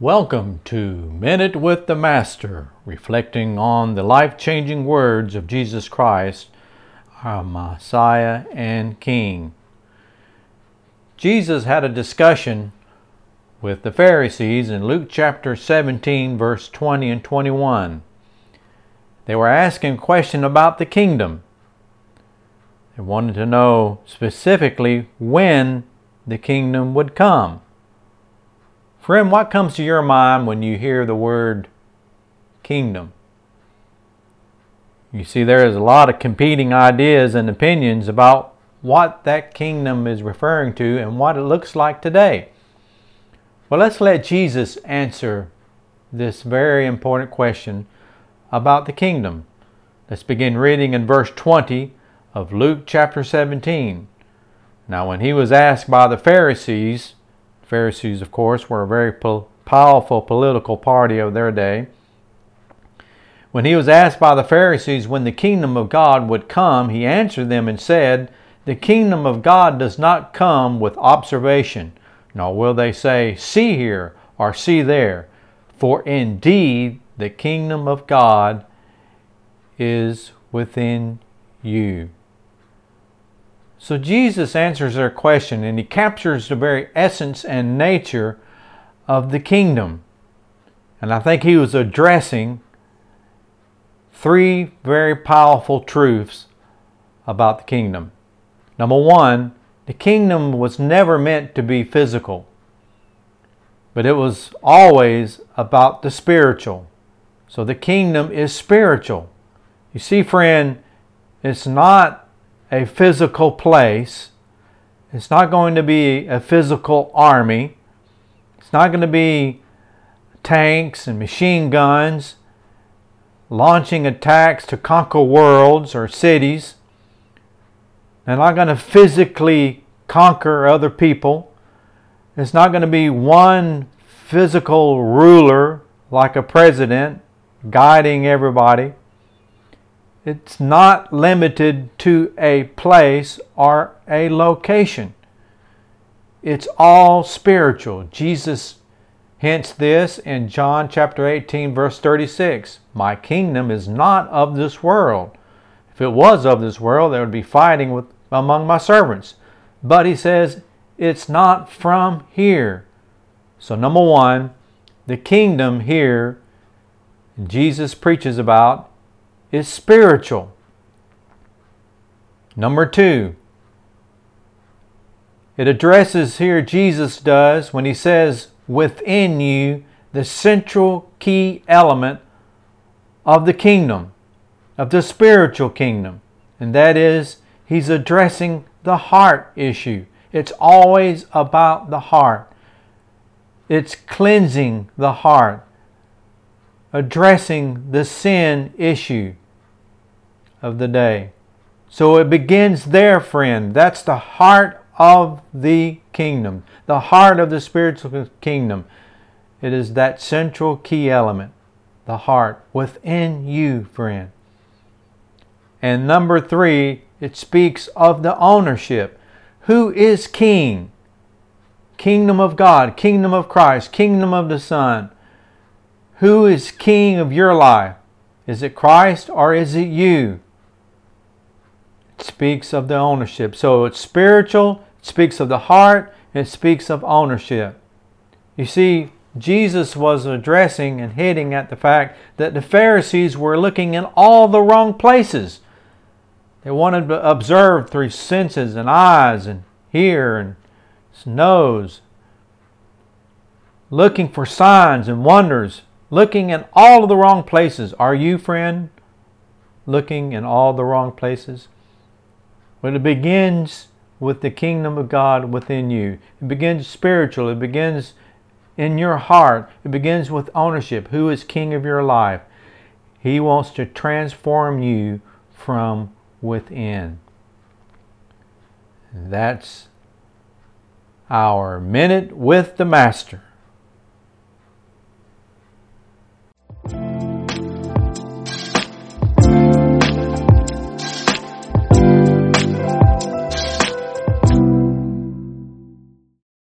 Welcome to Minute with the Master, reflecting on the life changing words of Jesus Christ, our Messiah and King. Jesus had a discussion with the Pharisees in Luke chapter 17, verse 20 and 21. They were asking a question about the kingdom. They wanted to know specifically when the kingdom would come. Friend, what comes to your mind when you hear the word kingdom? You see, there is a lot of competing ideas and opinions about what that kingdom is referring to and what it looks like today. Well, let's let Jesus answer this very important question about the kingdom. Let's begin reading in verse 20 of Luke chapter 17. Now, when he was asked by the Pharisees, Pharisees, of course, were a very po- powerful political party of their day. When he was asked by the Pharisees when the kingdom of God would come, he answered them and said, The kingdom of God does not come with observation, nor will they say, See here or see there. For indeed the kingdom of God is within you. So Jesus answers their question and he captures the very essence and nature of the kingdom. And I think he was addressing three very powerful truths about the kingdom. Number one, the kingdom was never meant to be physical, but it was always about the spiritual. So the kingdom is spiritual. You see, friend, it's not a physical place. It's not going to be a physical army. It's not going to be tanks and machine guns launching attacks to conquer worlds or cities. They're not going to physically conquer other people. It's not going to be one physical ruler like a president guiding everybody. It's not limited to a place or a location. It's all spiritual. Jesus hints this in John chapter 18 verse 36. My kingdom is not of this world. If it was of this world, there would be fighting with among my servants. But he says it's not from here. So number 1, the kingdom here Jesus preaches about is spiritual. Number two, it addresses here, Jesus does, when he says, within you, the central key element of the kingdom, of the spiritual kingdom. And that is, he's addressing the heart issue. It's always about the heart, it's cleansing the heart, addressing the sin issue of the day. So it begins there, friend. That's the heart of the kingdom, the heart of the spiritual kingdom. It is that central key element, the heart within you, friend. And number three, it speaks of the ownership. Who is king? Kingdom of God, kingdom of Christ, kingdom of the Son. Who is king of your life? Is it Christ or is it you? It speaks of the ownership. So it's spiritual, it speaks of the heart, it speaks of ownership. You see, Jesus was addressing and hitting at the fact that the Pharisees were looking in all the wrong places. They wanted to observe through senses and eyes and hear and nose, looking for signs and wonders, looking in all of the wrong places. Are you, friend, looking in all the wrong places? But it begins with the kingdom of God within you. It begins spiritual. It begins in your heart. It begins with ownership. Who is king of your life? He wants to transform you from within. That's our minute with the Master.